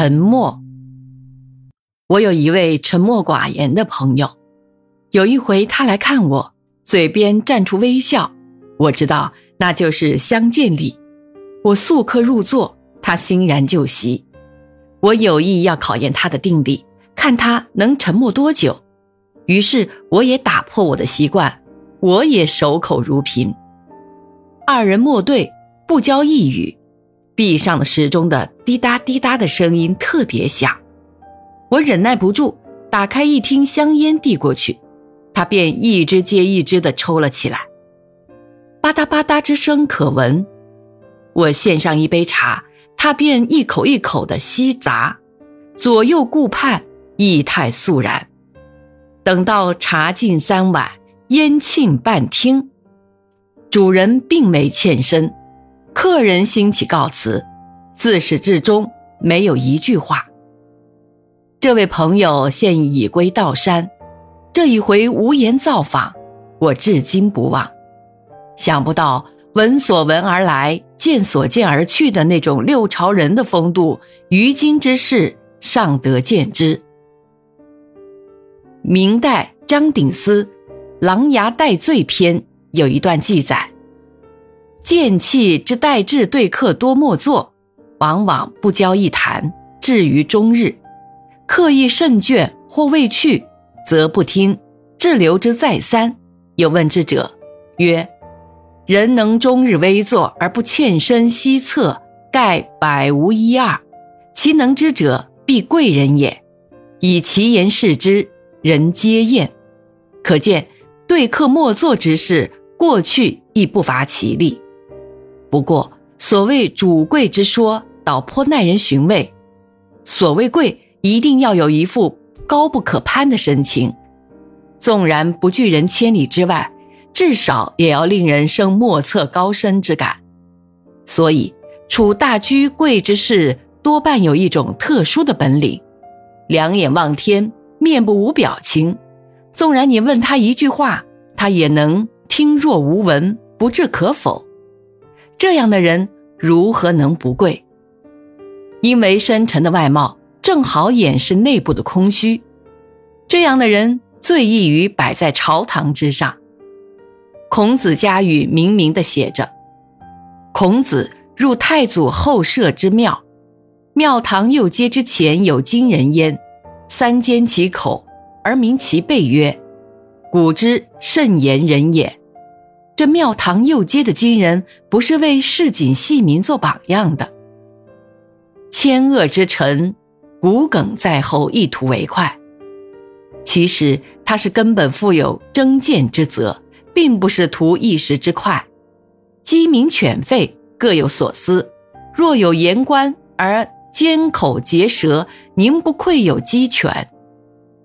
沉默。我有一位沉默寡言的朋友，有一回他来看我，嘴边绽出微笑，我知道那就是相见礼。我速刻入座，他欣然就席。我有意要考验他的定力，看他能沉默多久。于是我也打破我的习惯，我也守口如瓶。二人默对，不交一语。壁上的时钟的滴答滴答的声音特别响，我忍耐不住，打开一听香烟递过去，他便一支接一支的抽了起来，吧嗒吧嗒之声可闻。我献上一杯茶，他便一口一口的吸咂，左右顾盼，意态肃然。等到茶尽三碗，烟罄半听，主人并没欠身。客人兴起告辞，自始至终没有一句话。这位朋友现已归道山，这一回无言造访，我至今不忘。想不到闻所闻而来，见所见而去的那种六朝人的风度，于今之世尚得见之。明代张鼎思《琅琊代罪篇》有一段记载。见气之待至对客多莫作，往往不交一谈，至于终日。客意甚倦或未去，则不听，滞留之再三。有问之者，曰：人能终日微坐而不欠身西侧，盖百无一二。其能之者，必贵人也。以其言视之，人皆厌。可见对客莫坐之事，过去亦不乏其例。不过，所谓主贵之说，倒颇耐人寻味。所谓贵，一定要有一副高不可攀的神情，纵然不拒人千里之外，至少也要令人生莫测高深之感。所以，处大居贵之事，多半有一种特殊的本领：两眼望天，面部无表情。纵然你问他一句话，他也能听若无闻，不置可否。这样的人如何能不贵？因为深沉的外貌正好掩饰内部的空虚。这样的人最易于摆在朝堂之上。孔子家语明明的写着：“孔子入太祖后舍之庙，庙堂右阶之前有金人焉，三缄其口而鸣其背曰：‘古之甚言人也。’”这庙堂右街的金人，不是为市井戏民做榜样的。千恶之臣，骨梗在后，一图为快。其实他是根本负有征谏之责，并不是图一时之快。鸡鸣犬吠，各有所思。若有言官而缄口结舌，宁不愧有鸡犬？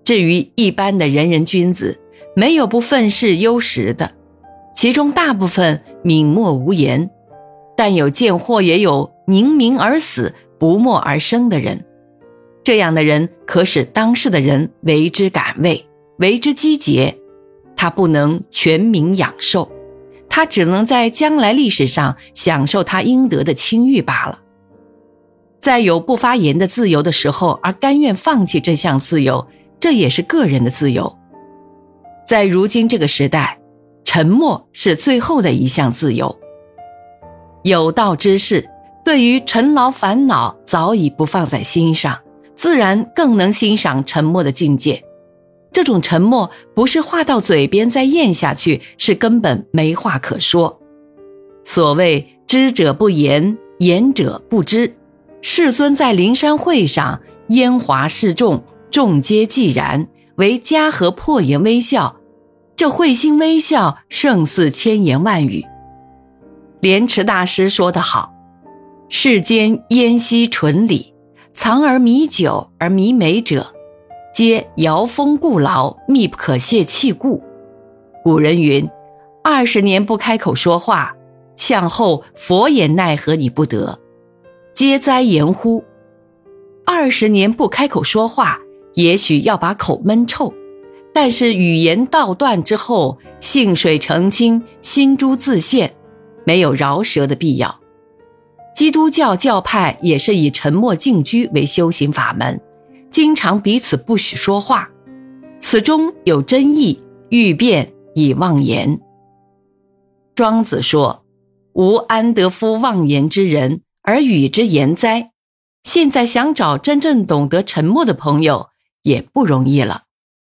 至于一般的人人君子，没有不愤世忧时的。其中大部分泯默无言，但有见货也有宁明而死、不默而生的人。这样的人可使当世的人为之感畏，为之激节。他不能全民养受，他只能在将来历史上享受他应得的清誉罢了。在有不发言的自由的时候，而甘愿放弃这项自由，这也是个人的自由。在如今这个时代。沉默是最后的一项自由。有道之士，对于尘劳烦恼早已不放在心上，自然更能欣赏沉默的境界。这种沉默不是话到嘴边再咽下去，是根本没话可说。所谓知者不言，言者不知。世尊在灵山会上，烟华示众，众皆寂然，唯嘉禾破颜微笑。这会心微笑，胜似千言万语。莲池大师说得好：“世间烟稀醇里，藏而弥久而弥美者，皆遥风故劳，密不可泄气故。”古人云：“二十年不开口说话，向后佛也奈何你不得，皆哉言乎？二十年不开口说话，也许要把口闷臭。”但是语言道断之后，性水澄清，心珠自现，没有饶舌的必要。基督教教派也是以沉默静居为修行法门，经常彼此不许说话，此中有真意，欲辩以妄言。庄子说：“吾安得夫妄言之人而与之言哉？”现在想找真正懂得沉默的朋友也不容易了。